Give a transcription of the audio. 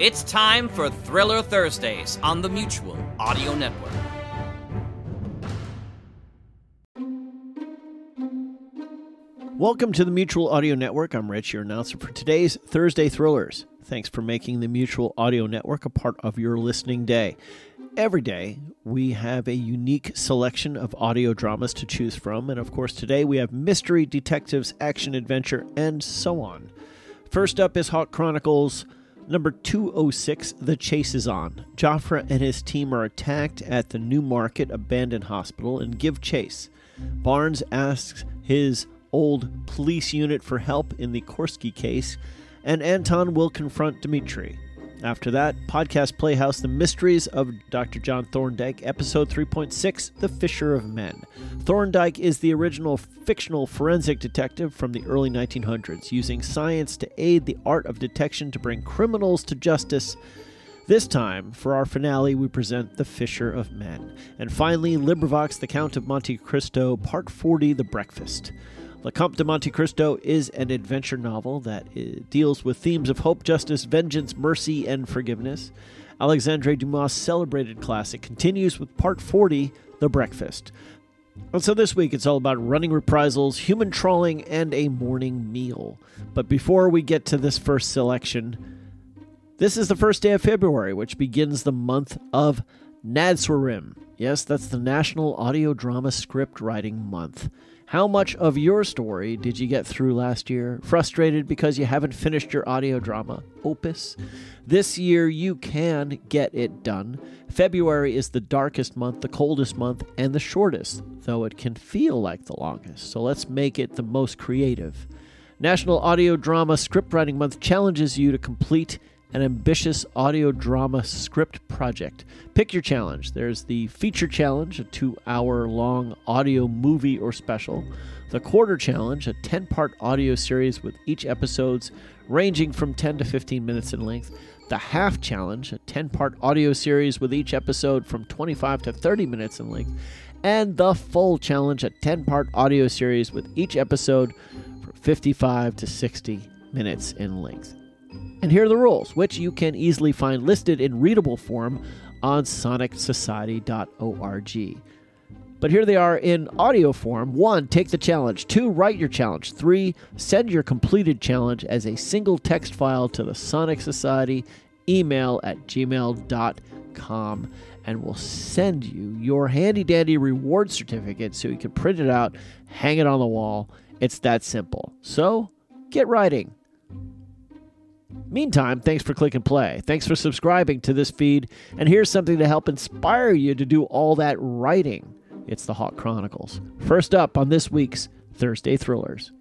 It's time for Thriller Thursdays on the Mutual Audio Network. Welcome to the Mutual Audio Network. I'm Rich, your announcer for today's Thursday Thrillers. Thanks for making the Mutual Audio Network a part of your listening day. Every day, we have a unique selection of audio dramas to choose from, and of course, today we have mystery, detectives, action, adventure, and so on. First up is Hawk Chronicles Number 206, The Chase is On. Joffre and his team are attacked at the Newmarket abandoned hospital and give chase. Barnes asks his old police unit for help in the Korsky case, and Anton will confront Dmitri. After that, Podcast Playhouse The Mysteries of Dr. John Thorndyke, Episode 3.6 The Fisher of Men. Thorndyke is the original fictional forensic detective from the early 1900s, using science to aid the art of detection to bring criminals to justice. This time, for our finale, we present The Fisher of Men. And finally, LibriVox The Count of Monte Cristo, Part 40 The Breakfast. Le Comte de Monte Cristo is an adventure novel that deals with themes of hope, justice, vengeance, mercy, and forgiveness. Alexandre Dumas' celebrated classic continues with part 40, The Breakfast. And so this week it's all about running reprisals, human trawling, and a morning meal. But before we get to this first selection, this is the first day of February, which begins the month of NADSWRM. Yes, that's the National Audio Drama Script Writing Month. How much of your story did you get through last year? Frustrated because you haven't finished your audio drama opus? This year you can get it done. February is the darkest month, the coldest month, and the shortest, though it can feel like the longest. So let's make it the most creative. National Audio Drama Scriptwriting Month challenges you to complete an ambitious audio drama script project. Pick your challenge. There's the feature challenge, a two hour long audio movie or special, the quarter challenge, a 10 part audio series with each episodes ranging from 10 to 15 minutes in length, the half challenge, a 10 part audio series with each episode from 25 to 30 minutes in length, and the full challenge, a 10 part audio series with each episode from 55 to 60 minutes in length. And here are the rules, which you can easily find listed in readable form on sonicsociety.org. But here they are in audio form. One, take the challenge. Two, write your challenge. Three, send your completed challenge as a single text file to the Sonic Society email at gmail.com and we'll send you your handy dandy reward certificate so you can print it out, hang it on the wall. It's that simple. So get writing. Meantime, thanks for clicking play. Thanks for subscribing to this feed. And here's something to help inspire you to do all that writing it's the Hawk Chronicles. First up on this week's Thursday Thrillers.